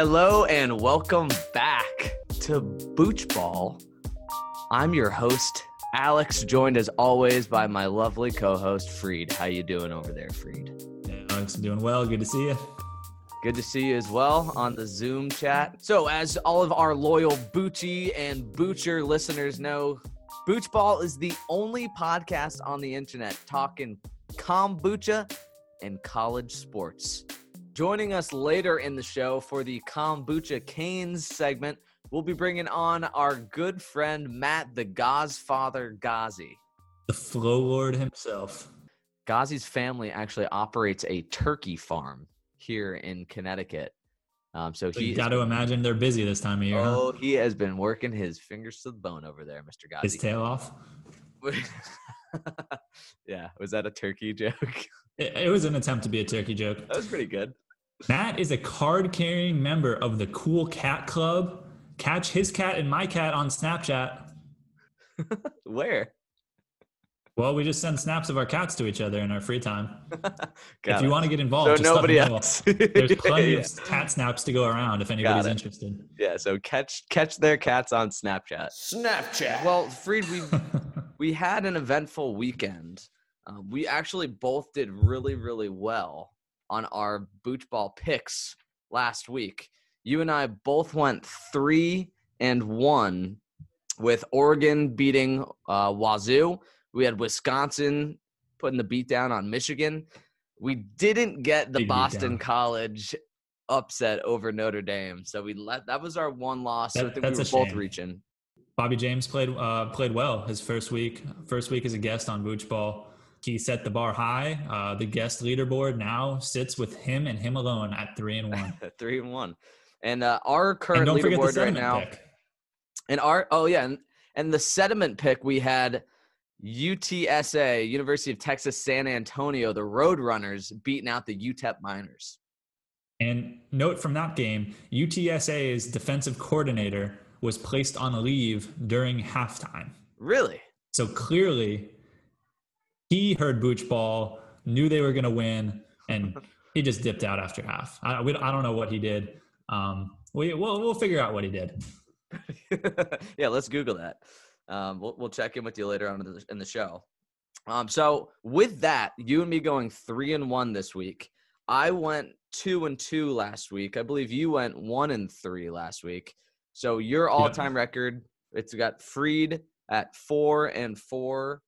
Hello and welcome back to Booch Ball. I'm your host, Alex, joined as always by my lovely co-host, Freed. How you doing over there, Freed? Hey, Alex, doing well. Good to see you. Good to see you as well on the Zoom chat. So, as all of our loyal Boochie and Boocher listeners know, Booch Ball is the only podcast on the internet talking kombucha and college sports. Joining us later in the show for the Kombucha Canes segment, we'll be bringing on our good friend Matt, the Gazfather Gazi. The Flow Lord himself. Gazi's family actually operates a turkey farm here in Connecticut. Um, so, So he you got to imagine they're busy this time of year. huh? Oh, he has been working his fingers to the bone over there, Mr. Gazi. His tail off. yeah, was that a turkey joke? It, it was an attempt to be a turkey joke. That was pretty good. Matt is a card carrying member of the Cool Cat Club. Catch his cat and my cat on Snapchat. Where? Well, we just send snaps of our cats to each other in our free time. Got if you it. want to get involved, so just let nobody me know. else. There's plenty yeah. of cat snaps to go around if anybody's interested. yeah, so catch catch their cats on Snapchat. Snapchat. Well, Freed, we we had an eventful weekend. Uh, we actually both did really, really well on our booch ball picks last week. You and I both went three and one with Oregon beating uh, Wazoo. We had Wisconsin putting the beat down on Michigan. We didn't get the Big Boston. College upset over Notre Dame, so we let that was our one loss. so I That- think we were that's a both shame. reaching. Bobby James played uh, played well his first week. First week as a guest on Booch Ball. He set the bar high. Uh, the guest leaderboard now sits with him and him alone at three and one. three and one. And uh, our current and don't forget the leaderboard right now, pick. and our oh yeah, and, and the sediment pick we had UTSA, University of Texas San Antonio, the Roadrunners beating out the UTEP Miners. And note from that game, UTSA's defensive coordinator was placed on leave during halftime. Really? So clearly, he heard Booch Ball, knew they were going to win, and he just dipped out after half. I, we, I don't know what he did. Um, we, we'll, we'll figure out what he did. yeah, let's Google that. Um, we'll, we'll check in with you later on in the, in the show. Um, so with that, you and me going three and one this week. I went two and two last week. I believe you went one and three last week. So your all-time record, it's got Freed at four and four,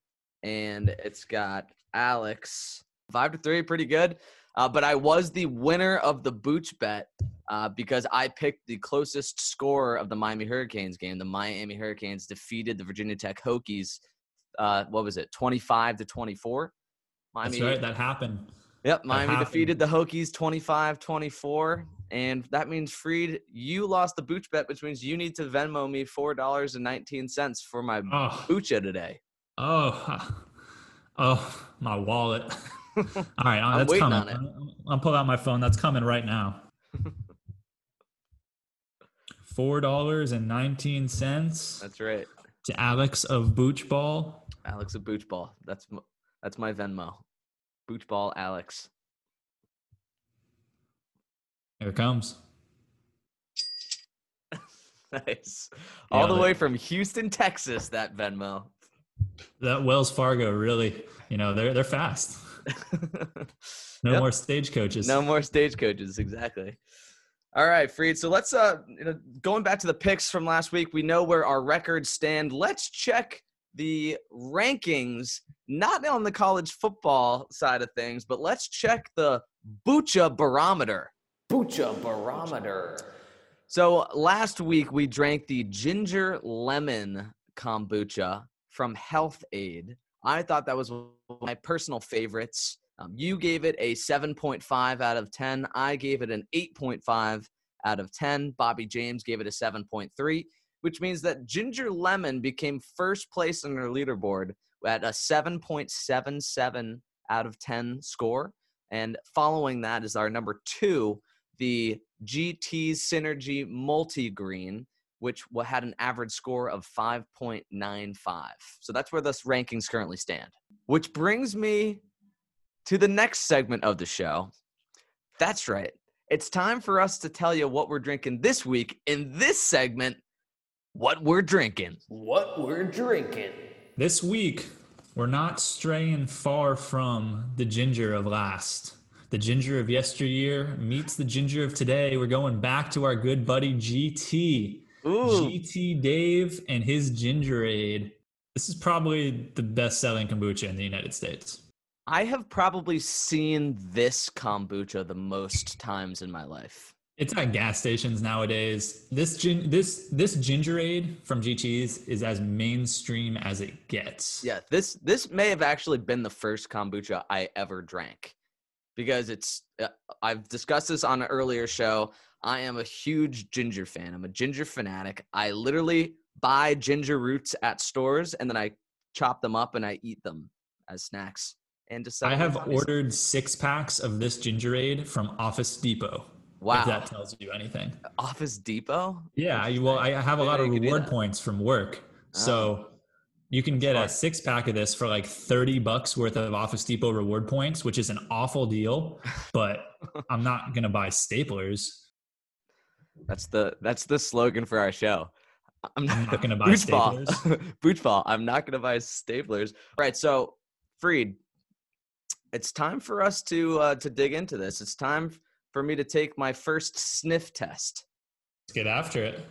and it's got Alex five to three, pretty good. Uh, but I was the winner of the Booch bet uh, because I picked the closest score of the Miami Hurricanes game. The Miami Hurricanes defeated the Virginia Tech Hokies. Uh, what was it, twenty-five to twenty-four? Miami, That's right. That happened. Yep, Miami happened. defeated the Hokies 25-24, and that means Freed, you lost the Booch bet, which means you need to Venmo me four dollars and nineteen cents for my Oh, Boocha today. Oh, oh, my wallet. All right, uh, I'm that's waiting coming. on it. I'm, I'm pulling out my phone. That's coming right now. Four dollars and nineteen cents That's right, to Alex of Boochball. Alex of Boochball. That's m- that's my Venmo. Boochball Alex. Here it comes. Nice. All the it. way from Houston, Texas, that Venmo. That Wells Fargo really, you know, they're they're fast. No Yep. more stagecoaches. No more stagecoaches, exactly. All right, Freed. So let's uh you know going back to the picks from last week, we know where our records stand. Let's check the rankings, not on the college football side of things, but let's check the Bucha barometer. Bucha barometer. So last week we drank the ginger lemon kombucha from Health-Ade. I thought that was my personal favorites. Um, you gave it a 7.5 out of 10. I gave it an 8.5 out of 10. Bobby James gave it a 7.3, which means that Ginger Lemon became first place on our leaderboard at a 7.77 out of 10 score. And following that is our number two, the GT Synergy Multi-Green, which had an average score of 5.95. So that's where the rankings currently stand. Which brings me to the next segment of the show. That's right. It's time for us to tell you what we're drinking this week in this segment. What we're drinking. What we're drinking. This week, we're not straying far from the ginger of last. The ginger of yesteryear meets the ginger of today. We're going back to our good buddy GT. Ooh, GT Dave and his Gingerade. This is probably the best selling kombucha in the United States. I have probably seen this kombucha the most times in my life. It's at gas stations nowadays. This gin, this this Gingerade from GT's is as mainstream as it gets. Yeah, this this may have actually been the first kombucha I ever drank because it's uh, I've discussed this on an earlier show. I am a huge ginger fan. I'm a ginger fanatic. I literally buy ginger roots at stores and then I chop them up and I eat them as snacks. And to I have tummies. ordered six packs of this Gingerade from Office Depot. Wow, If that tells you anything. Office Depot. Yeah, I, well, I have a lot of you could do reward points from work, oh. so you can get a six pack of this for like thirty bucks worth of Office Depot reward points, which is an awful deal. But I'm not gonna buy staplers. That's the that's the slogan for our show. I'm I'm not gonna buy staplers. I'm not gonna buy staplers. All right, so Freed, it's time for us to uh, to dig into this. It's time for me to take my first sniff test. Let's get after it.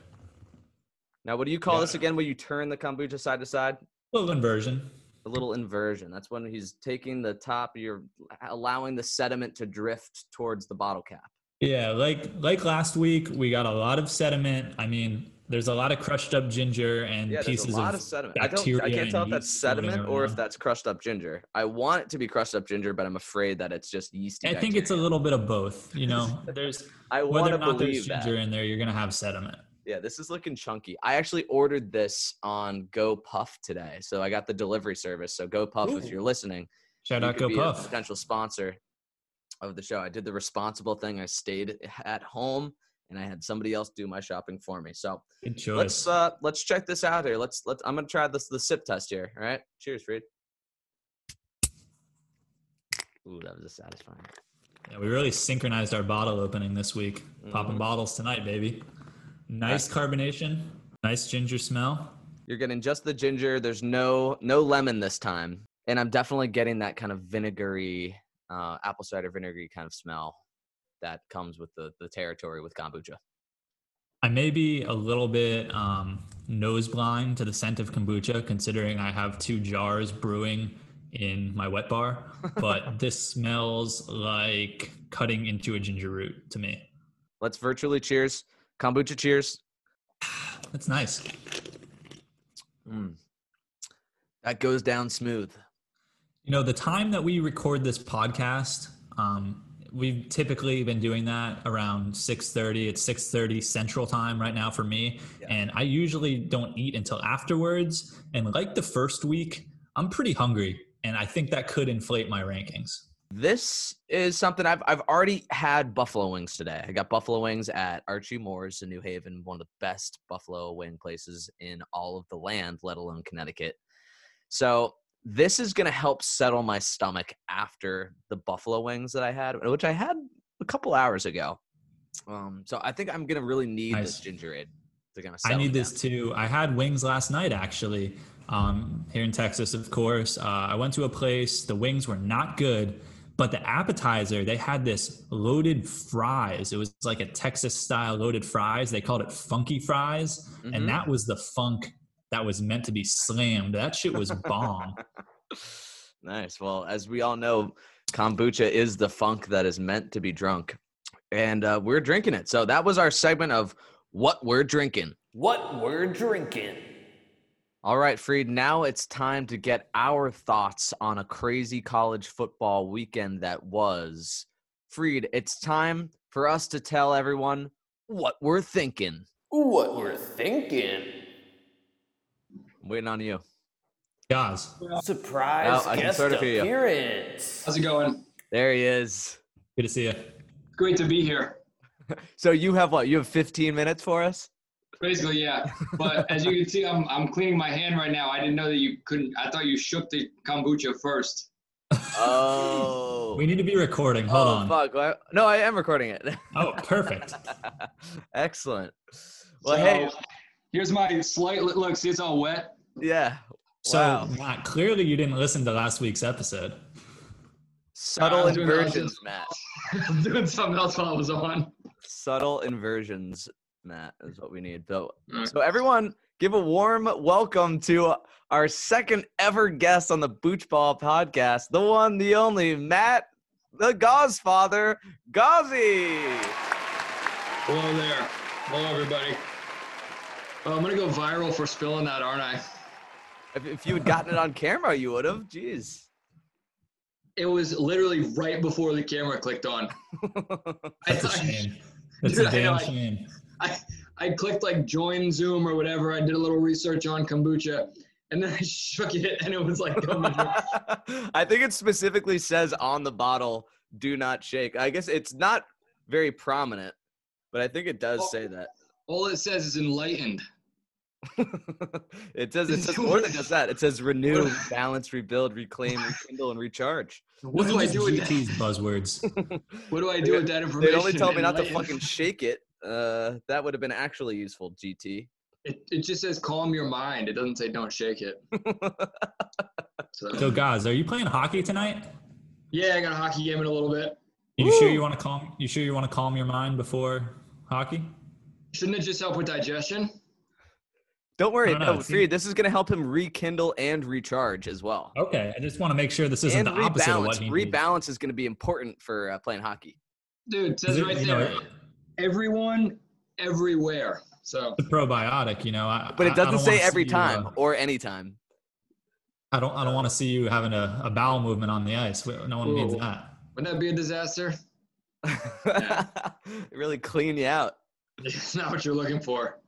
Now, what do you call this again? When you turn the kombucha side to side? Little inversion. A little inversion. That's when he's taking the top. You're allowing the sediment to drift towards the bottle cap. Yeah, like like last week, we got a lot of sediment. I mean, there's a lot of crushed up ginger and Yeah, pieces a lot of of sediment. I don't. I can't tell if that's sediment or if that's crushed up ginger. I want it to be crushed up ginger, but I'm afraid that it's just yeasty. I think it's a little bit of both. You know, there's I whether or not there's believe that. ginger in there, you're gonna have sediment. Yeah, this is looking chunky. I actually ordered this on Go Puff today, so I got the delivery service. So Go Puff, if you're listening, Shout you out could Go Puff. potential sponsor of the show. I did the responsible thing. I stayed at home and I had somebody else do my shopping for me. So let's uh let's check this out here. Let's let's I'm gonna try this the sip test here. All right. Cheers, Freed. Ooh, that was a satisfying. Yeah, we really synchronized our bottle opening this week. Popping Mhm. bottles tonight, baby. Nice carbonation, nice ginger smell. You're getting just the ginger. There's no no lemon this time, and I'm definitely getting that kind of vinegary, uh, apple cider vinegary kind of smell that comes with the the territory with kombucha. I may be a little bit um, nose blind to the scent of kombucha, considering I have two jars brewing in my wet bar, but this smells like cutting into a ginger root to me. Let's virtually cheers. Kombucha cheers. That's nice. Mm. That goes down smooth. You know, the time that we record this podcast, um, we've typically been doing that around 6.30 it's 6.30 central time right now for me Yeah. and i usually don't eat until afterwards and like the first week i'm pretty hungry and i think that could inflate my rankings This is something I've I've already had buffalo wings today. I got buffalo wings at Archie Moore's in New Haven, one of the best buffalo wing places in all of the land, let alone Connecticut. So this is gonna help settle my stomach after the buffalo wings that I had, which I had a couple hours ago. Um, so I think I'm gonna really need Nice. this ginger ale to kind of. i need this too i had wings last night actually um, here in texas of course uh, i went to a place the wings were not good but the appetizer they had this loaded fries it was like a texas style loaded fries they called it funky fries Mhm. and that was the funk that was meant to be slammed. That shit was bomb. nice. Well, as we all know, kombucha is the funk that is meant to be drunk, and uh, we're drinking it. So that was our segment of what we're drinking. What we're drinking. All right, Freed. Now it's time to get our thoughts on a crazy college football weekend that was. Freed, it's time for us to tell everyone what we're thinking. What we're thinking. I'm waiting on you. Guys, Surprise Oh, I can guest sort of hear you. appearance. How's it going? There he is. good to see you. Great to be here. So you have what? You have 15 minutes for us? Basically, yeah. But as you can see, I'm I'm cleaning my hand right now. I didn't know that you couldn't. I thought you shook the kombucha first. Oh. We need to be recording. Hold oh, on. fuck. Why- No, I am recording it. Oh, perfect. Excellent. Well, So, hey, Here's my slight look. look, See, it's all wet. Yeah. So, Wow. Matt, clearly you didn't listen to last week's episode. Subtle I'm doing inversions. Matt. I'm doing something else while I was on. Subtle inversions, Matt, is what we need. So, Mm. so everyone, give a warm welcome to our second ever guest on the Boochball podcast, the one, the only, Matt, the Gauze Father, Gauzy. Hello there. Hello, everybody. Oh, I'm gonna go viral for spilling that, aren't I? If, if you had gotten it on camera, you would have. Jeez. It was literally right before the camera clicked on. That's a I, shame. That's Dude, a I know, damn I- shame. I, I clicked like join Zoom or whatever. I did a little research on kombucha, and then I shook it, and it was like kombucha. I think it specifically says on the bottle, do not shake. I guess it's not very prominent, but I think it does say that. All it says is enlightened. it says it says more than just that. It says renew, balance, rebuild, reclaim, rekindle, and recharge. What do I do with that? GT's buzzwords. What do I do with that information? They information? only told me not to fucking shake it. Uh, that would have been actually useful, GT. It, it just says calm your mind. It doesn't say don't shake it. So, So, guys, are you playing hockey tonight? yeah, I got a hockey game in a little bit. You sure you want to calm? You sure you want to calm your mind before hockey? Shouldn't it just help with digestion? Don't worry, I don't no, it Free. This is gonna help him rekindle and recharge as well. Okay, I just want to make sure this isn't and the opposite of what rebalance. he needs. Rebalance is gonna be important for uh, playing hockey. Dude, it Is says it- right you know, there. Everyone, everywhere. So the probiotic, you know. I, But it doesn't don't say every see you, time uh, or anytime. I don't. I don't want to see you having a, a bowel movement on the ice. No one needs that. wouldn't that be a disaster? really clean you out. It's not what you're looking for.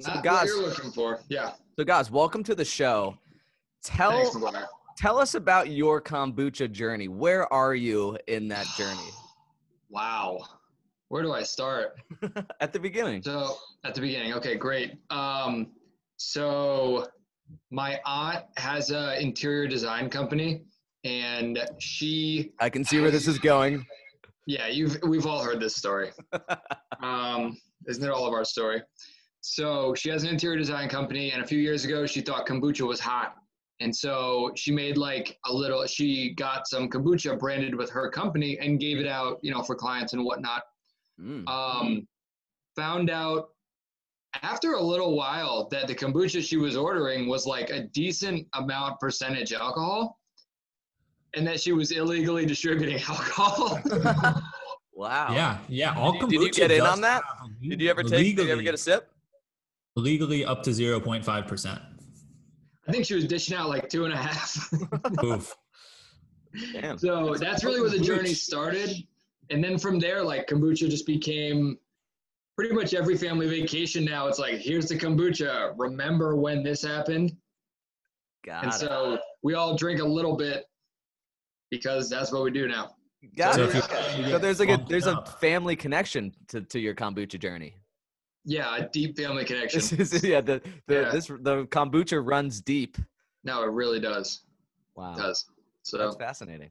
So, guys- you're looking for. Yeah. So, guys, welcome to the show. Tell Thanks, tell us about your kombucha journey. Where are you in that journey? Wow. Where do I start? At the beginning. So at the beginning, okay, great. Um, so my aunt has a interior design company, and she, I can see where this is going. yeah, you've we've all heard this story. um, isn't it all of our story? So she has an interior design company, and a few years ago, she thought kombucha was hot, and so she made like a little. She got some kombucha branded with her company and gave it out, you know, for clients and whatnot. Mm. um, found out after a little while that the kombucha she was ordering was like a decent amount percentage alcohol and that she was illegally distributing alcohol. Wow. Yeah, yeah. All Did you- did you get in on that? Did you ever take? Did you ever get a sip? Legally up to zero point five percent? I think she was dishing out like two and a half. Oof. Damn. so that's really where the journey started. And then from there, like kombucha just became pretty much every family vacation now. It's like, here's the kombucha. Remember when this happened? Got and it. so we all drink a little bit because that's what we do now. Got So it. you- Okay. So there's like a bumped there's a family connection to, to your kombucha journey. Yeah, a deep family connection. This is yeah the the Yeah. this the kombucha runs deep. No, it really does. Wow. It does. So That's fascinating.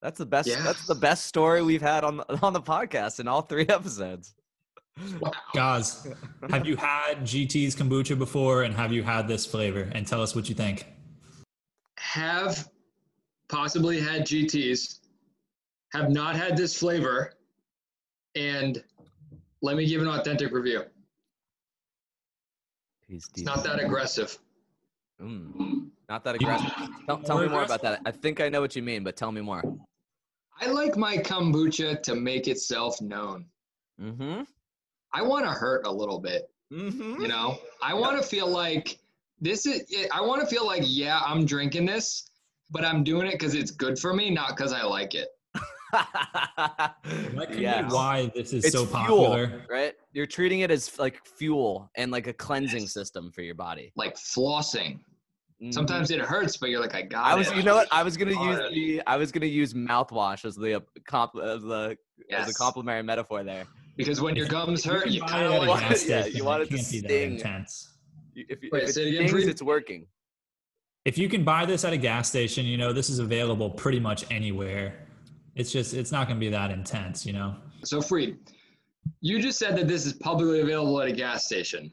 That's the best. Yeah. That's the best story we've had on the, on the podcast in all three episodes. wow. Guys, have you had GT's kombucha before, and have you had this flavor? And tell us what you think. have possibly had GTs, have not had this flavor, and let me give an authentic review. He's It's not that aggressive. Mm, not that aggressive. Tell, tell me More more about that. I think I know what you mean, but tell me more. I like my kombucha to make itself known. Mm-hmm. I want to hurt a little bit. Mm-hmm. You know, I want to feel like this is. I want to feel like, yeah, I'm drinking this, but I'm doing it because it's good for me, not because I like it. That could yeah. be why this is It's so fuel, popular. right? You're treating it as like fuel and like a cleansing Yes. system for your body. Like flossing. Mhm. Sometimes it hurts, but you're like, I got I it. you know what? I was gonna Got use the, I was gonna use mouthwash as the uh, comp, as the as a Yes. complimentary metaphor there. Because when your gums hurt, you buy kind of a want gas gas yeah, station, you want it it to can't be that sting. intense. You- If, Wait, if it say stings, please. it's working. if you can buy this at a gas station, you know, this is available pretty much anywhere. It's just, it's not going to be that intense, you know? So, Freed, you just said that this is publicly available at a gas station.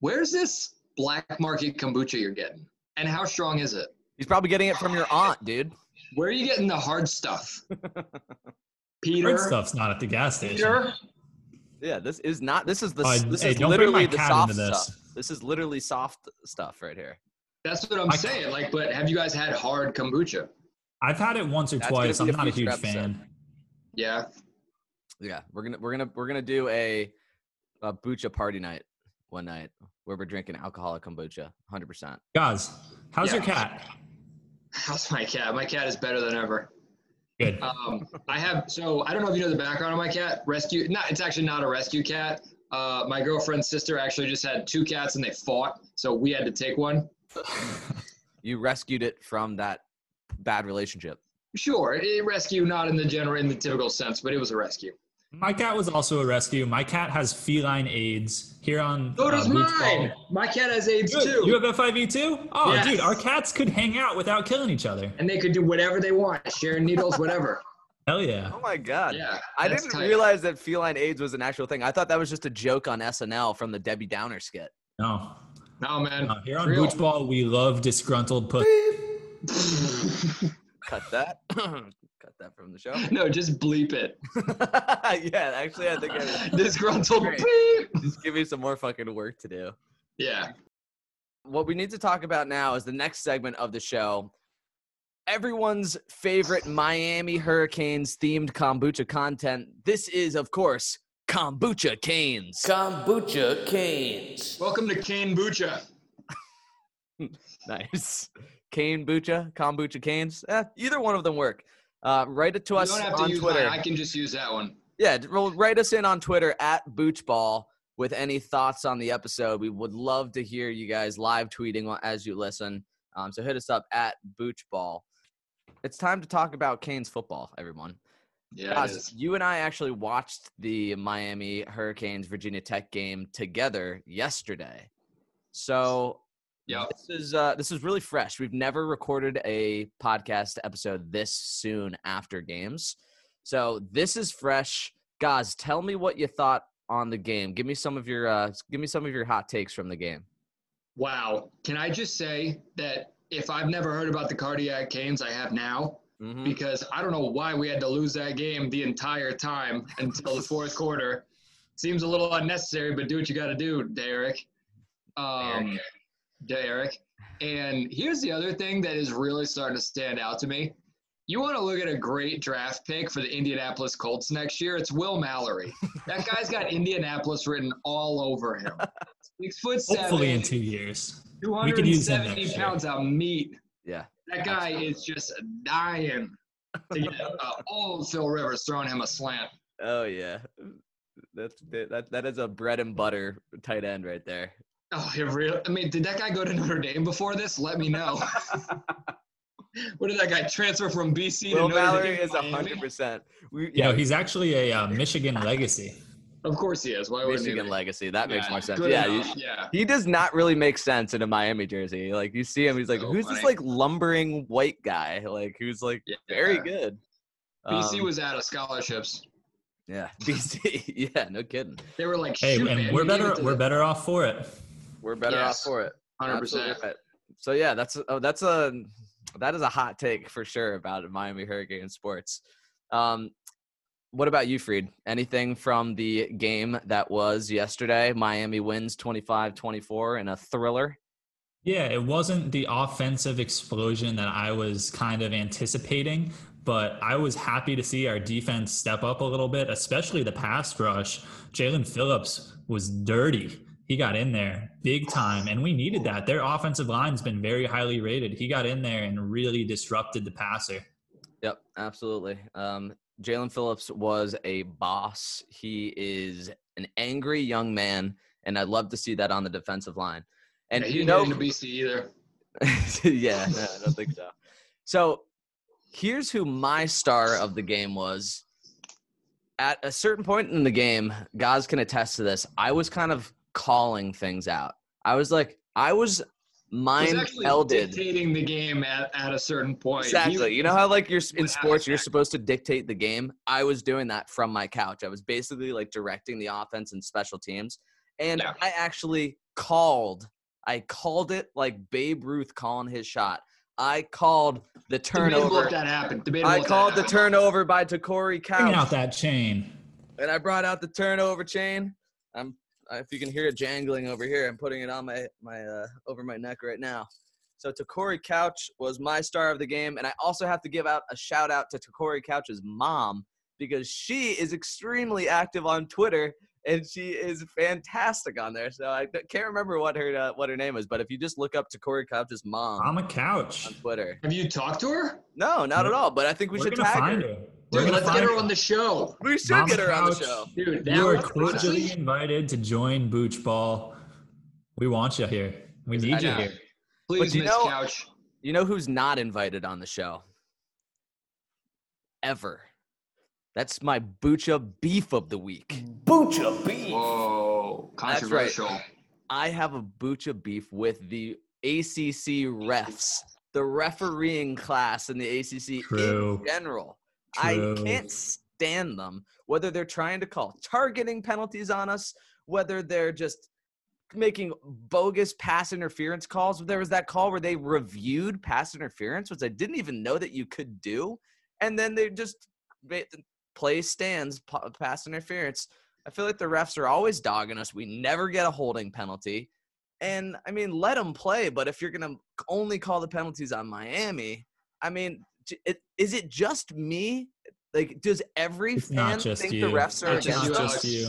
Where's this black market kombucha you're getting? And how strong is it? He's probably getting it from your aunt, dude. Where are you getting the hard stuff? Peter? Hard stuff's not at the gas station. Peter? Yeah, this is not. This is the. Uh, this hey, is don't bring my literally the cat soft into this. stuff. This is literally soft stuff right here. That's what I'm I- saying. Like, but have you guys had hard kombucha? I've had it once or That's twice. I'm a not a huge episode. fan. Yeah. Yeah, we're gonna we're gonna we're gonna do a, a bucha party night one night where we're drinking alcoholic kombucha, hundred percent. Guys, how's your cat? How's my cat? My cat is better than ever. Good. Um, I have so I don't know if you know the background of my cat. Rescue, not it's actually not a rescue cat. Uh, my girlfriend's sister actually just had two cats and they fought, so we had to take one. You rescued it from that bad relationship. Sure, a rescue, not in the general, in the typical sense, but it was a rescue. My cat was also a rescue. My cat has feline AIDS here on. So does uh, Beach mine. Ball. My cat has AIDS Good. too, You have FIV too? Oh, Yes. dude, our cats could hang out without killing each other. and they could do whatever they want, share needles, whatever. Hell yeah. Oh my god! Yeah, I didn't tight. realize that feline AIDS was an actual thing. I thought that was just a joke on SNL from the Debbie Downer skit. No. No man, no. Here on real. Booch we love disgruntled pussy. Cut that. Cut that from the show. no, just bleep it. yeah, actually, I think I Disgruntled. Great. bleep. just give me some more fucking work to do. Yeah. what we need to talk about now is the next segment of the show. Everyone's favorite Miami Hurricanes themed kombucha content. This is, of course, Kombucha Canes. Kombucha Canes. Welcome to Cane Bucha. Nice. Cane Bucha, Kombucha Canes. Eh, either one of them work. Uh, write it to You us don't have to on use Twitter. mine. I can just use that one. Yeah, well, write us in on Twitter at Boochball with any thoughts on the episode. We would love to hear you guys live tweeting as you listen. Um, so hit us up at Boochball. It's time to talk about Canes football, everyone. Yeah, Guys, you and I actually watched the Miami Hurricanes Virginia Tech game together yesterday. So Yep. this is uh, this is really fresh. We've never recorded a podcast episode this soon after games, so this is fresh. Guys, tell me what you thought on the game. Give me some of your uh, give me some of your hot takes from the game. Wow. Can I just say that if I've never heard about the cardiac canes, I have now Mhm. because I don't know why we had to lose that game the entire time until the fourth quarter. Seems a little unnecessary, but do what you got to do, D'Eriq. Um, D'Eriq. And here's the other thing that is really starting to stand out to me. You want to look at a great draft pick for the Indianapolis Colts next year? It's Will Mallory. That guy's got Indianapolis written all over him. Six foot seven. Hopefully in two years. We could use him 270 next year. pounds of meat. Yeah, That guy is just dying to get uh, old Phil Rivers throwing him a slant. Oh yeah, that's that that is a bread and butter tight end right there. Oh, it really? I mean, did that guy go to Notre Dame before this? Let me know. what did that guy transfer from BC Will to Notre Mallory Dame? is Miami? hundred percent. You know, he's actually a uh, Michigan legacy. Of course he is. Why would Michigan he? Michigan legacy. That makes more sense. Yeah, you, yeah. he does not really make sense in a Miami jersey. Like you see him, he's like, So who's this like lumbering white guy? Like who's like very good. BC Um, was out of scholarships. yeah, BC. yeah, no kidding. They were like, Hey, shoot, and man, we're better. We're the- better off for it. We're better Yes, off for it. 100%. So yeah, that's oh, that's a that is a hot take for sure about Miami Hurricane sports. Um, what about you, Freed? Anything from the game that was yesterday? Miami wins 25-24 in a thriller. Yeah, it wasn't the offensive explosion that I was kind of anticipating, but I was happy to see our defense step up a little bit, especially the pass rush. Jaelan Phillips was dirty. He got in there big time, and we needed that. Their offensive line's been very highly rated. He got in there and really disrupted the passer. Yep, absolutely. Um, Jaelan Phillips was a boss. He is an angry young man, and I'd love to see that on the defensive line. And Yeah, you know, get into BC either. yeah, no, I don't think so. So here's who my star of the game was. At a certain point in the game, guys can attest to this. I was kind of calling things out. I was like, I was was mind actually melded. dictating the game at, at a certain point. Exactly. You know how like you're in sports, you're supposed to dictate the game. I was doing that from my couch. I was basically like directing the offense and special teams, and Yeah. I actually called. I called it like Babe Ruth calling his shot. I called the Debatable turnover. if that happened. Debatable I if that called the turnover by Te'Cory Bring out that chain. and I brought out the turnover chain. I'm if you can hear it jangling over here, I'm putting it on my my uh, over my neck right now. So Te'Cory Couch was my star of the game, and I also have to give out a shout out to Te'Cory Couch's mom because she is extremely active on Twitter and she is fantastic on there. So I can't remember what her uh, what her name is, but if you just look up Te'Cory Couch's mom I'm a couch. on Twitter, Have you talked to her? no, not at all. But I think we We're should gonna tag find her. her. We're Dude, gonna let's get her on the show. We should Mama get her on the Couch. show. Dude, that You are was- cordially invited to join Booch Ball. We want you here. We need you know. here. Please, you Miss know- Couch. You know who's not invited on the show? Ever. That's my Bucha beef of the week. Boocha beef. Whoa, That's right. controversial. I have a Bucha beef with the ACC refs, the refereeing class in the ACC True. in general. I can't stand them, whether they're trying to call targeting penalties on us, whether they're just making bogus pass interference calls. There was that call where they reviewed pass interference, which I didn't even know that you could do, and then they just play stands pa- pass interference. I feel like the refs are always dogging us. We never get a holding penalty. And I mean, let them play. But if you're going to only call the penalties on Miami, I mean, it, is it just me? Like, does every It's fan just think you. the refs are It's It's against not you, us? just Alex. you.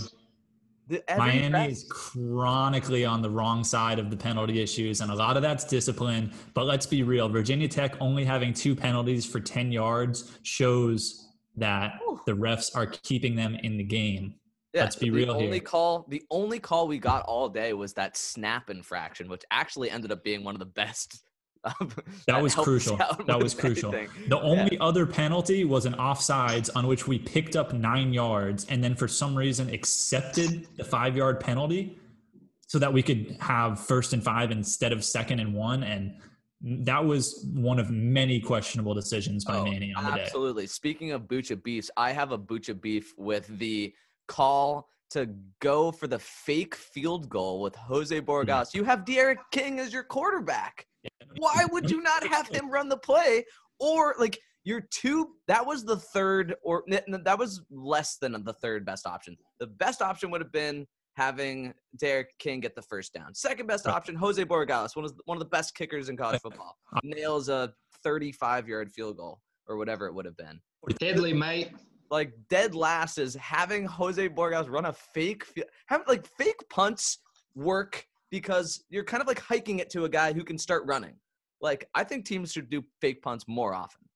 The- every Miami ref- is chronically on the wrong side of the penalty issues, and a lot of that's discipline. But let's be real Virginia Tech only having two penalties for 10 yards shows that Whew. the refs are keeping them in the game. Yeah, Let's be the real only here. call the only call we got all day was that snap infraction, which actually ended up being one of the best. Um, That was crucial. That was crucial. anything. The only other penalty was an offsides on which we picked up nine yards and then for some reason accepted the five yard penalty so that we could have first and five instead of second and one. And that was one of many questionable decisions by Oh, Manny on the day. Absolutely. Speaking of Bucha beefs, I have a Bucha beef with the call to go for the fake field goal with Jose Hmm. Borgas. You have D'Eriq King as your quarterback. Why would you not have him run the play? Or like your two that was the third or n- n- that was less than the third best option. The best option would have been having D'Eriq King get the first down. Second best option, Jose Borregales, one of the, one of the best kickers in college football, nails a 35 yard field goal or whatever it would have been. Deadly, mate. Like dead last is having Jose Borges run a fake, have like fake punts work because you're kind of like hiking it to a guy who can start running. Like I think teams should do fake punts more often.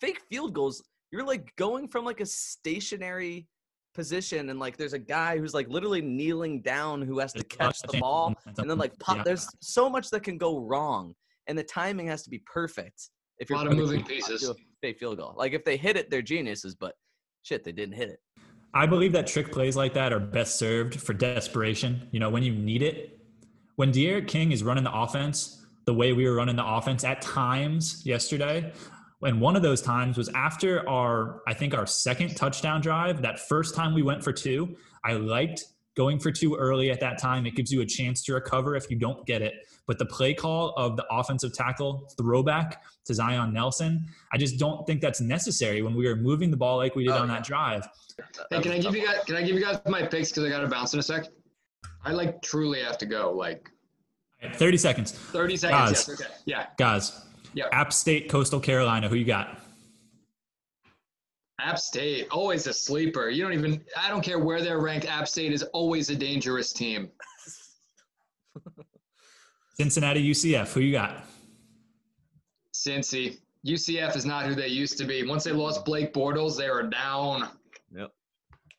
Fake field goals, you're like going from like a stationary position and like there's a guy who's like literally kneeling down who has to catch the ball and then like pop. Yeah. There's so much that can go wrong, and the timing has to be perfect. If you're lot of moving a- pieces. do a fake field goal, like if they hit it, they're geniuses. But shit, they didn't hit it. I believe that trick plays like that are best served for desperation. You know, when you need it. When D'Eriq King is running the offense the way we were running the offense at times yesterday, and one of those times was after our, I think our second touchdown drive. That first time we went for two, I liked going for two early at that time. It gives you a chance to recover if you don't get it. But the play call of the offensive tackle throwback to Zion Nelson, I just don't think that's necessary when we were moving the ball like we did Oh, on yeah. that drive. Hey, can I give you guys? Can I give you guys my picks because I got to bounce in a sec? I like truly have to go. Like 30 seconds. 30 seconds. Guys. Yes. Okay. Yeah. Guys, Yeah. App State, Coastal Carolina, who you got? App State, always a sleeper. You don't even. I don't care where they're ranked. App State is always a dangerous team. Cincinnati, UCF, who you got? Cincy. UCF is not who they used to be. Once they lost Blake Bortles, they are down. Yep.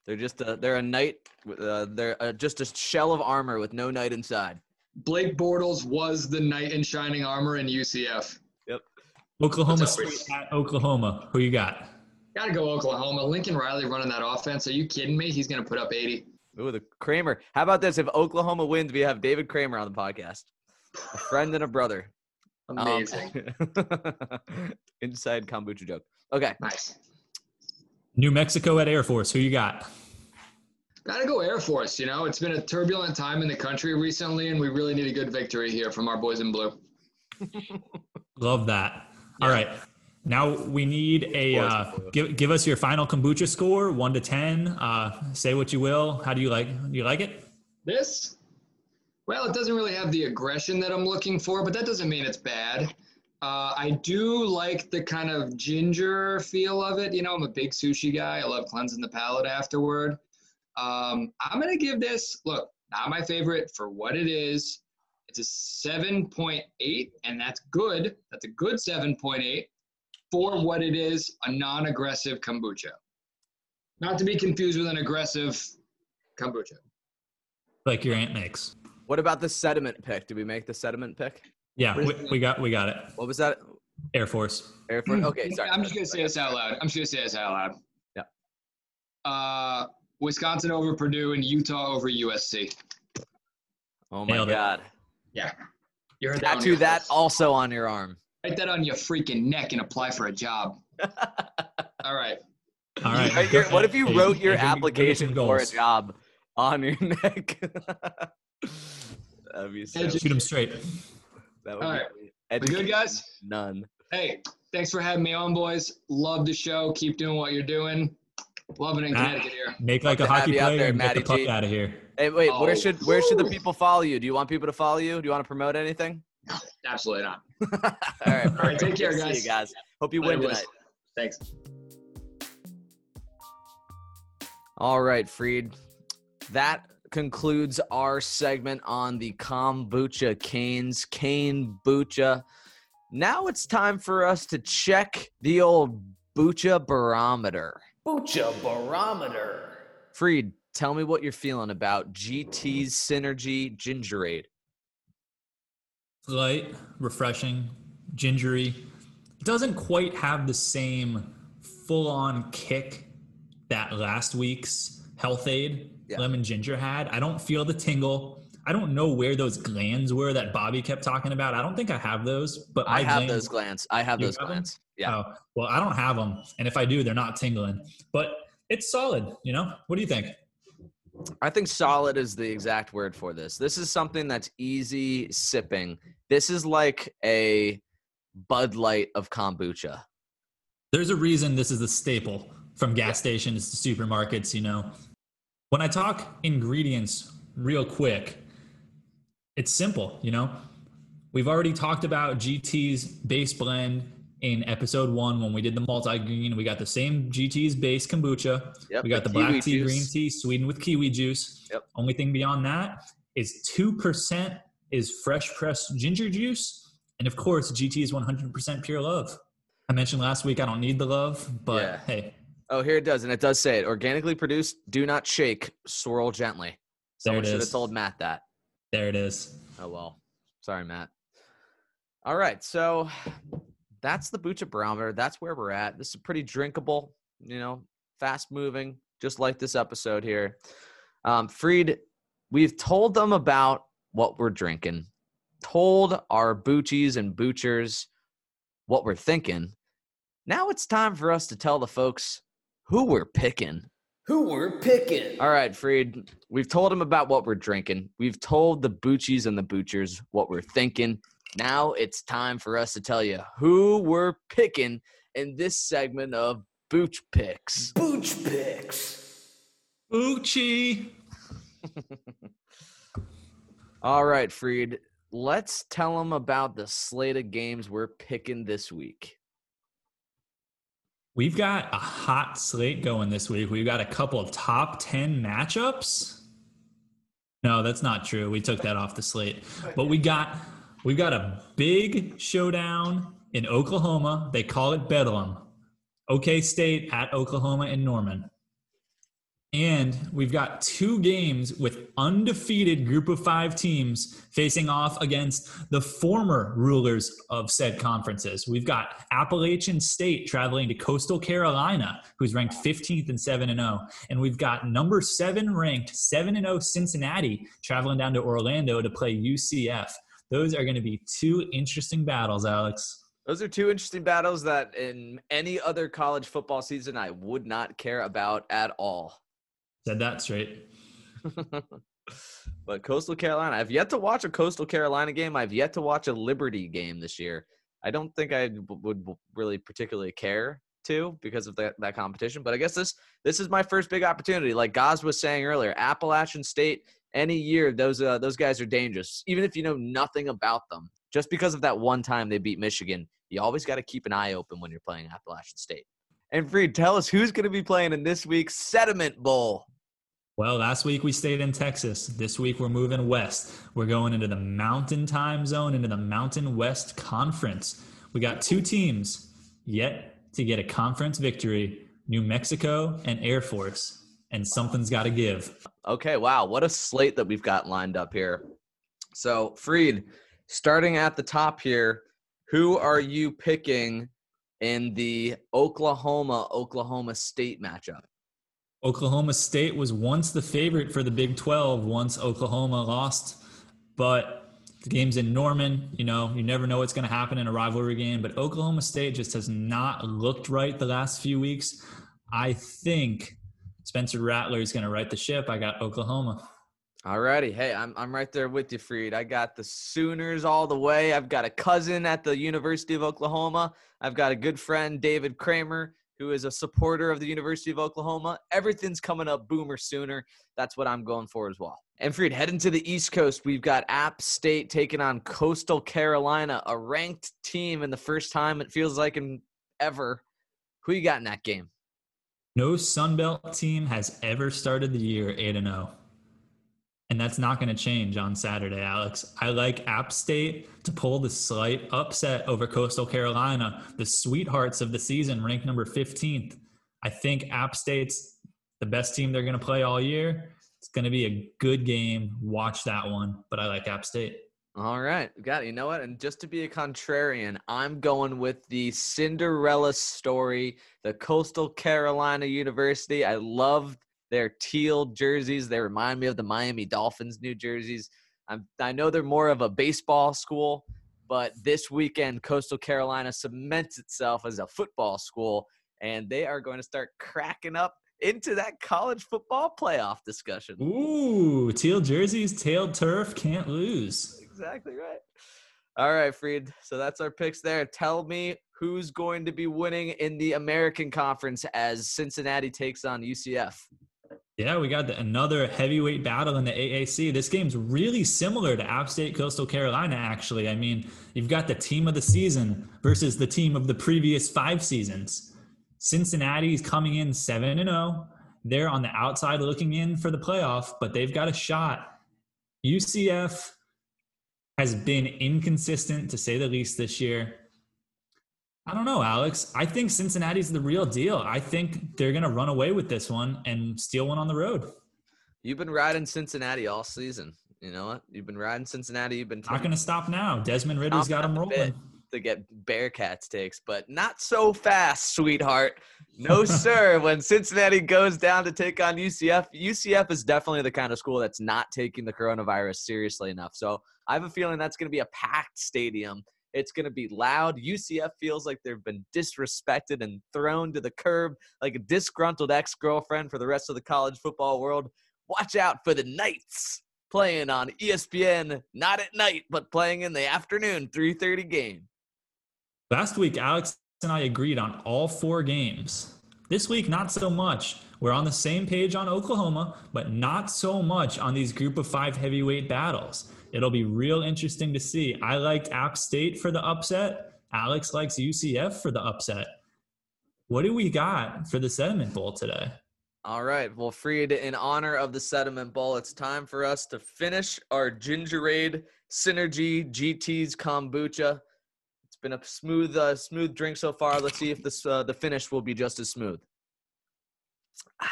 They're just a, they're a knight. With, Uh, they're uh, just a shell of armor with no knight inside. Blake Bortles was the knight in shining armor in UCF. Yep. Oklahoma State at Oklahoma, who you got? Got to go Oklahoma. Lincoln Riley running that offense. Are you kidding me? He's going to put up 80. Ooh, the Kramer. How about this? If Oklahoma wins, we have David Kramer on the podcast. A friend and a brother. Um, Amazing. inside kombucha joke. Okay. nice. New Mexico at Air Force. Who you got? Gotta go Air Force. You know, it's been a turbulent time in the country recently, and we really need a good victory here from our boys in blue. Love that. All right. Now we need a uh, give give us your final kombucha score, one to ten. Uh, say what you will. How do you like? Do you like it? This, well, it doesn't really have the aggression that I'm looking for, but that doesn't mean it's bad. Uh, I do like the kind of ginger feel of it. You know, I'm a big sushi guy. I love cleansing the palate afterward. Um, I'm gonna give this look not my favorite for what it is. It's a 7.8, and that's good. That's a good 7.8 for what it is a non aggressive kombucha. Not to be confused with an aggressive kombucha. Like your aunt makes. What about the sediment pick? Did we make the sediment pick? Yeah, we, we got we got it. What was that? Air Force. Air Force. Okay, sorry. I'm just gonna say this out loud. I'm just gonna say this out loud. Yeah. Uh, Wisconsin over Purdue and Utah over USC. Oh my Nailed it. god. Yeah. You heard that. one Tattoo here that also on your arm. Write that on your freaking neck and apply for a job. All right. All right. Write your- what if you Hey, wrote your hey, give me- give me some application for a job on your neck? That'd be so. Shoot them straight. That would All be right. We good, guys? None. Hey, thanks for having me on, boys. Love the show. Keep doing what you're doing. Loving it in Matt. Connecticut here. Make like a hockey you player there, and get the Matty puck G. out of here. Hey, wait. Oh, where should where should the people follow you? Do you want people to follow you? Do you want to promote anything? No, Absolutely not. All right. All right, take care, guys. See guys. you guys. Hope you Later, win boys. tonight. Thanks. All right, Freed. That concludes our segment on the kombucha canes, cane bucha. Now it's time for us to check the old bucha barometer. Bucha barometer. Freed, tell me what you're feeling about GT's Synergy Gingerade. Light, refreshing, gingery. Doesn't quite have the same full-on kick that last week's Health-Ade Yeah. lemon ginger had. I don't feel the tingle. I don't know where those glands were that Bobby kept talking about. I don't think I have those, but I have glands- those glands. I have You those have them? glands. Yeah. Oh, well, I don't have them, and if I do, they're not tingling. But it's solid. You know, what do you think? I think solid is the exact word for this. This is something that's easy sipping. This is like a Bud Light of kombucha. There's a reason this is the staple from gas stations to supermarkets. You know, when I talk ingredients real quick, it's simple. You know, we've already talked about GT's base blend in episode one when we did the multi green. We got the same GT's base kombucha. Yep. We got the, black tea, juice. green tea, sweetened with kiwi juice. Yep. Only thing beyond that is two percent is fresh pressed ginger juice, and of course, GT is one hundred percent pure love. I mentioned last week I don't need the love, but Yeah. hey, Oh, here it does, and it does say it. Organically produced. Do not shake. Swirl gently. Someone should have told Matt that. there it is. Oh well. Sorry, Matt. All right, so that's the Bucha barometer. That's where we're at. This is pretty drinkable. You know, fast moving, just like this episode here. Um, Freed, we've told them about what we're drinking. Told our boochies and boochers what we're thinking. Now it's time for us to tell the folks who we're picking. Who we're picking. All right, Freed. We've told them about what we're drinking. We've told the Boochies and the Boochers what we're thinking. Now it's time for us to tell you who we're picking in this segment of Booch Picks. Booch picks. Uchi. All right, Freed. Let's tell them about the slate of games we're picking this week. We've got a hot slate going this week. We've got a couple of top 10 matchups. No, that's not true. We took that off the slate. But we got we got a big showdown in Oklahoma. They call it Bedlam. OK State at Oklahoma and Norman. And we've got two games with undefeated group of five teams facing off against the former rulers of said conferences. We've got Appalachian State traveling to Coastal Carolina, who's ranked 15th and 7 and 0. And we've got number seven ranked 7 and 0 Cincinnati traveling down to Orlando to play UCF. Those are going to be two interesting battles, Alex. Those are two interesting battles that in any other college football season I would not care about at all. Said that straight. but Coastal Carolina, I've yet to watch a Coastal Carolina game. I've yet to watch a Liberty game this year. I don't think I would really particularly care to because of that, that competition. But I guess this this is my first big opportunity. Like Gaz was saying earlier, Appalachian State. Any year, those uh, those guys are dangerous, even if you know nothing about them. Just because of that one time they beat Michigan, you always got to keep an eye open when you're playing Appalachian State. And Freed, tell us who's going to be playing in this week's Sediment Bowl. Well, last week we stayed in Texas. This week we're moving west. We're going into the Mountain Time Zone, into the Mountain West Conference. We got two teams yet to get a conference victory New Mexico and Air Force. And something's got to give. Okay, wow. What a slate that we've got lined up here. So, Freed, starting at the top here, who are you picking in the Oklahoma Oklahoma State matchup? Oklahoma State was once the favorite for the Big 12 once Oklahoma lost, but the game's in Norman. You know, you never know what's going to happen in a rivalry game, but Oklahoma State just has not looked right the last few weeks. I think Spencer Rattler is going to right the ship. I got Oklahoma. All righty. Hey, I'm, I'm right there with you, Freed. I got the Sooners all the way. I've got a cousin at the University of Oklahoma. I've got a good friend, David Kramer who is a supporter of the University of Oklahoma. Everything's coming up boomer sooner. That's what I'm going for as well. And Freed, heading to the East Coast, we've got App State taking on Coastal Carolina, a ranked team in the first time it feels like in ever. Who you got in that game? No Sunbelt team has ever started the year 8 0 and that's not going to change on Saturday, Alex. I like App State to pull the slight upset over Coastal Carolina, the sweethearts of the season, ranked number 15th. I think App State's the best team they're going to play all year. It's going to be a good game. Watch that one, but I like App State. All right, got it. You know what? And just to be a contrarian, I'm going with the Cinderella story, the Coastal Carolina University. I love their teal jerseys. They remind me of the Miami Dolphins new jerseys. I'm, I know they're more of a baseball school, but this weekend, Coastal Carolina cements itself as a football school, and they are going to start cracking up into that college football playoff discussion. Ooh, teal jerseys, tailed turf, can't lose. Exactly right. All right, Freed. So that's our picks there. Tell me who's going to be winning in the American Conference as Cincinnati takes on UCF. Yeah, we got the, another heavyweight battle in the AAC. This game's really similar to App State Coastal Carolina, actually. I mean, you've got the team of the season versus the team of the previous five seasons. Cincinnati's coming in 7 and 0. They're on the outside looking in for the playoff, but they've got a shot. UCF has been inconsistent to say the least this year. I don't know, Alex. I think Cincinnati's the real deal. I think they're going to run away with this one and steal one on the road. You've been riding Cincinnati all season. You know what? You've been riding Cincinnati. You've been not going to stop now. Desmond Ridder's got them rolling to get Bearcats takes, but not so fast, sweetheart. No, sir. when Cincinnati goes down to take on UCF, UCF is definitely the kind of school that's not taking the coronavirus seriously enough. So I have a feeling that's going to be a packed stadium it's going to be loud. UCF feels like they've been disrespected and thrown to the curb like a disgruntled ex girlfriend for the rest of the college football world. Watch out for the Knights playing on ESPN, not at night, but playing in the afternoon, 3:30 game. Last week, Alex and I agreed on all four games. This week, not so much. We're on the same page on Oklahoma, but not so much on these group of five heavyweight battles. It'll be real interesting to see. I liked App State for the upset. Alex likes UCF for the upset. What do we got for the Sediment Bowl today? All right. Well, Freed, in honor of the Sediment Bowl, it's time for us to finish our Gingerade Synergy GT's kombucha. Been a smooth, uh, smooth drink so far. Let's see if this uh, the finish will be just as smooth.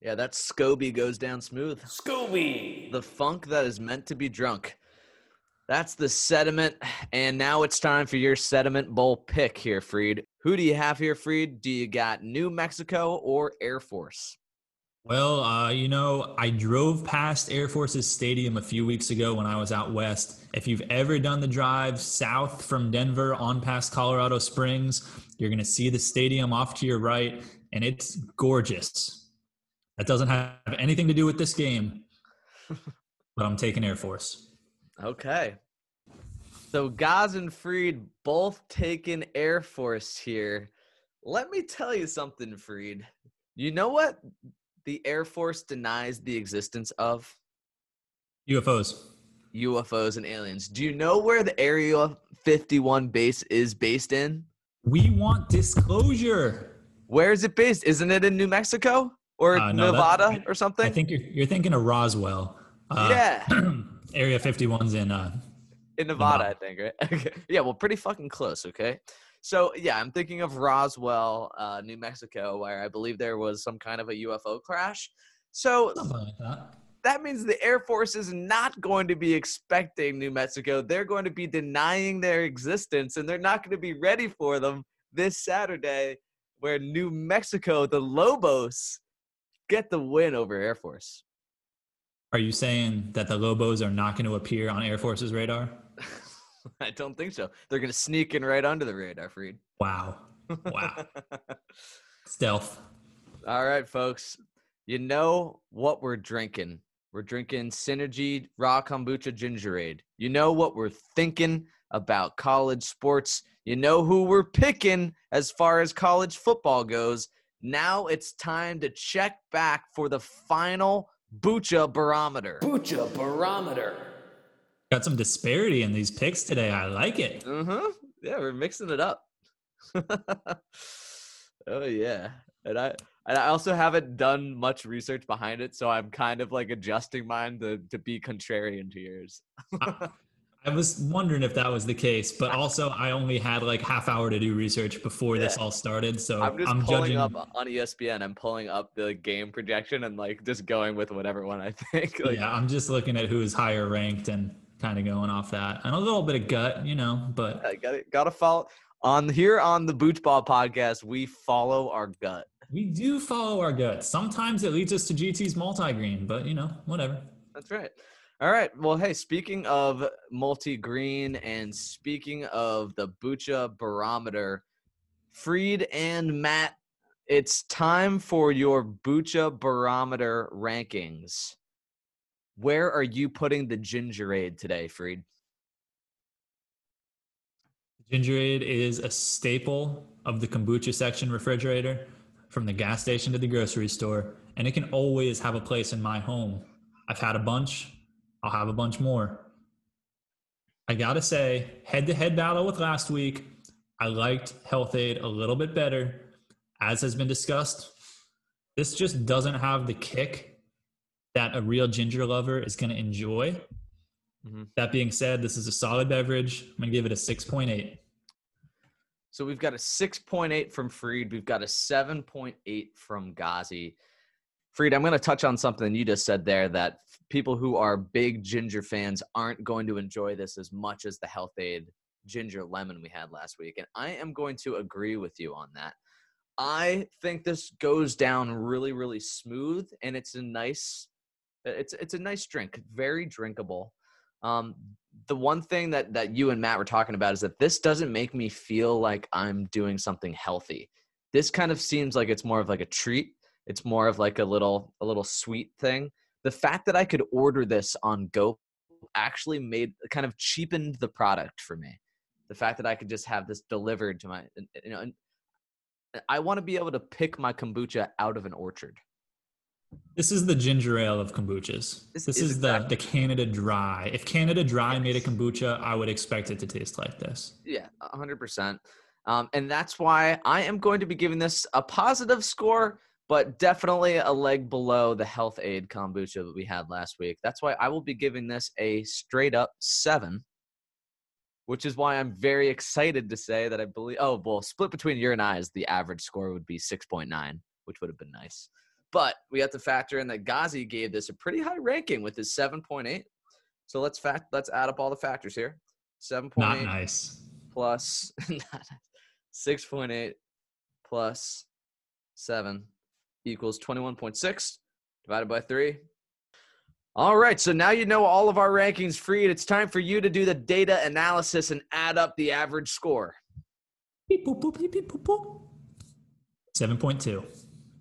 Yeah, that Scoby goes down smooth. Scooby! The funk that is meant to be drunk. That's the sediment. And now it's time for your sediment bowl pick here, Freed. Who do you have here, Freed? Do you got New Mexico or Air Force? Well, uh, you know, I drove past Air Force's stadium a few weeks ago when I was out west. If you've ever done the drive south from Denver on past Colorado Springs, you're going to see the stadium off to your right, and it's gorgeous. That doesn't have anything to do with this game, but I'm taking Air Force. Okay. So Gaz and Freed both taking Air Force here. Let me tell you something, Freed. You know what the Air Force denies the existence of? UFOs. UFOs and aliens. Do you know where the Area 51 base is based in? We want disclosure. Where is it based? Isn't it in New Mexico or Uh, no, that- Nevada or something? I think you're, you're thinking of Roswell. Uh, yeah, Area 51's in uh, in Nevada, I think, right? Okay. Yeah, well, pretty fucking close. Okay. So yeah, I'm thinking of Roswell, uh, New Mexico, where I believe there was some kind of a UFO crash. So like that. that means the Air Force is not going to be expecting New Mexico. They're going to be denying their existence and they're not going to be ready for them this Saturday, where New Mexico, the Lobos, get the win over Air Force. Are you saying that the Lobos are not going to appear on Air Force's radar? I don't think so. They're going to sneak in right under the radar, Freed. Wow. Wow. Stealth. All right, folks. You know what we're drinking. We're drinking Synergy Raw Kombucha Gingerade. You know what we're thinking about college sports. You know who we're picking as far as college football goes. Now it's time to check back for the final Bucha barometer. Bucha Barometer. Got some disparity in these picks today. I like it. Uh-huh. Yeah, we're mixing it up. oh yeah. And I and I also haven't done much research behind it, so I'm kind of like adjusting mine to, to be contrarian to yours. I was wondering if that was the case, but also I only had like half hour to do research before this all started. So I'm just I'm pulling judging. up on ESPN. I'm pulling up the game projection and like just going with whatever one I think. Like, yeah, I'm just looking at who's higher ranked and kind of going off that. And a little bit of gut, you know, but I got got to follow on here on the Booch Ball podcast. We follow our gut. we do follow our gut. Sometimes it leads us to GT's multi-green, but you know, whatever. That's right. All right. Well, hey, speaking of multi green and speaking of the Bucha barometer, Freed and Matt, it's time for your Bucha barometer rankings. Where are you putting the gingerade today, Freed? Gingerade is a staple of the kombucha section refrigerator from the gas station to the grocery store, and it can always have a place in my home. I've had a bunch, I'll have a bunch more. I gotta say, head to head battle with last week, I liked Health-Ade a little bit better. As has been discussed, this just doesn't have the kick that a real ginger lover is gonna enjoy. Mhm. That being said, this is a solid beverage. I'm gonna give it a 6.8. So we've got a 6.8 from Freed. We've got a 7.8 from Ghazi. Freed, I'm going to touch on something you just said there that people who are big ginger fans aren't going to enjoy this as much as the Health-Ade ginger lemon we had last week. And I am going to agree with you on that. I think this goes down really, really smooth, and it's a nice, it's it's a nice drink, very drinkable. Um, the one thing that that you and Matt were talking about is that this doesn't make me feel like I'm doing something healthy. This kind of seems like it's more of like a treat. It's more of like a little a little sweet thing. The fact that I could order this on Go actually made kind of cheapened the product for me. The fact that I could just have this delivered to my you know and I want to be able to pick my kombucha out of an orchard. This is the ginger ale of kombuchas. This This, is is, the, the Canada Dry. If Canada Dry made a kombucha, I would expect it to taste like this. Yeah, a hundred percent. Um, and that's why I am going to be giving this a positive score, but definitely a leg below the Health-Ade kombucha that we had last week. That's why I will be giving this a straight up seven, which is why I'm very excited to say that I believe. Oh, well, split between your and I I's, the average score would be six point nine, which would have been nice. But we have to factor in that Ghazi gave this a pretty high ranking with his seven point eight. So let's fact let's add up all the factors here. 7.8 not nice. plus 6.8 plus 7 equals 21.6. divided by three. All right, so now you know all of our rankings, Freed. It's time for you to do the data analysis and add up the average score. Beep, boop, boop, beep, beep, boop, boop. 7.2.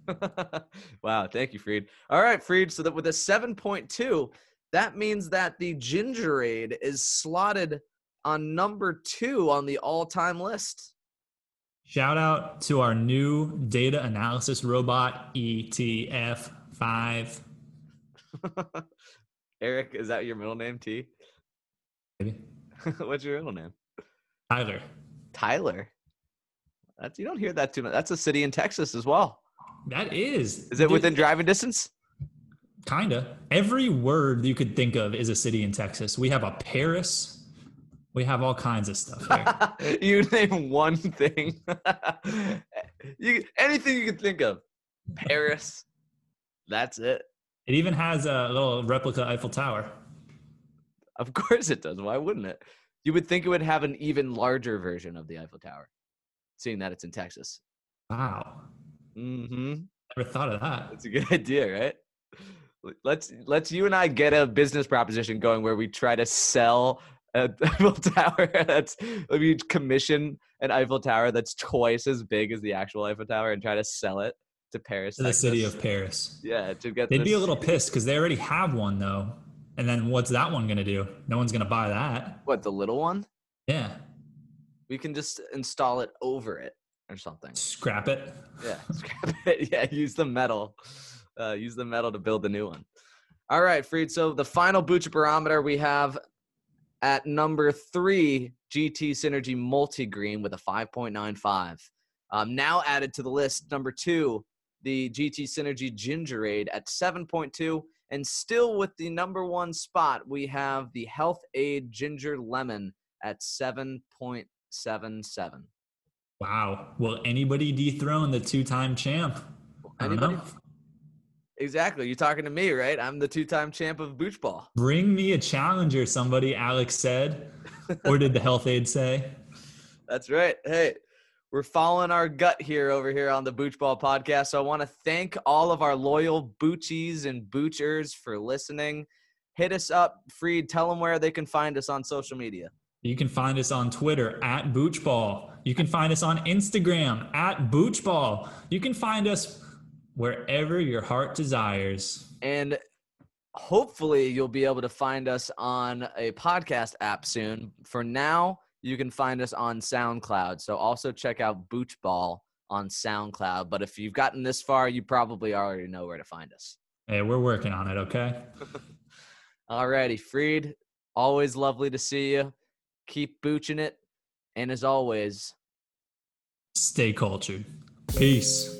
wow, thank you, Freed. All right, Freed. So that with a 7.2, that means that the Gingerade is slotted on number two on the all-time list. Shout out to our new data analysis robot, E ETF5. Eric, is that your middle name, T? Maybe. What's your middle name? Tyler. Tyler. That's you don't hear that too much. That's a city in Texas as well. That is. Is it within driving distance? Kinda. Every word you could think of is a city in Texas. We have a Paris. We have all kinds of stuff here. you name one thing. you anything you could think of. Paris. That's it. it even has a little replica Eiffel Tower. Of course it does. Why wouldn't it? You would think it would have an even larger version of the Eiffel Tower, seeing that it's in Texas. Wow. Mm-hmm. Never thought of that. That's a good idea, right? Let's let's you and I get a business proposition going where we try to sell an Eiffel Tower that's we commission an Eiffel Tower that's twice as big as the actual Eiffel Tower and try to sell it to Paris. To the city of Paris. yeah to get. They'd be a little pissed because they already have one though. And then what's that one gonna do? No one's gonna buy that. What the little one? Yeah. We can just install it over it or something. Scrap it. Yeah, scrap it. Yeah, use the metal. Uh, use the metal to build the new one. All right, Freed. So the final Bucha barometer we have at number three, GT Synergy Multigreen with a 5.95. Um, now added to the list, number two, the GT Synergy Gingerade at 7.2. And still with the number one spot, we have the Health Aid Ginger Lemon at 7.77. Wow. Will anybody dethrone the two-time champ? I don't Anybody? know. Exactly. You're talking to me, right? I'm the two-time champ of Booch Ball. Bring me a challenger, somebody, Alex said. or did the Health-Ade say? That's right. Hey, we're following our gut here over here on the Booch Ball podcast. So I want to thank all of our loyal Boochies and Boochers for listening. Hit us up, Freed. Tell them where they can find us on social media. You can find us on Twitter at Boochball. You can find us on Instagram at Boochball. You can find us wherever your heart desires. And hopefully you'll be able to find us on a podcast app soon. For now, you can find us on SoundCloud. So also check out Booch Ball on SoundCloud. But if you've gotten this far, you probably already know where to find us. Hey, we're working on it, okay? Alrighty, Freed. Always lovely to see you. Keep booching it. And as always, Stay cultured. Peace.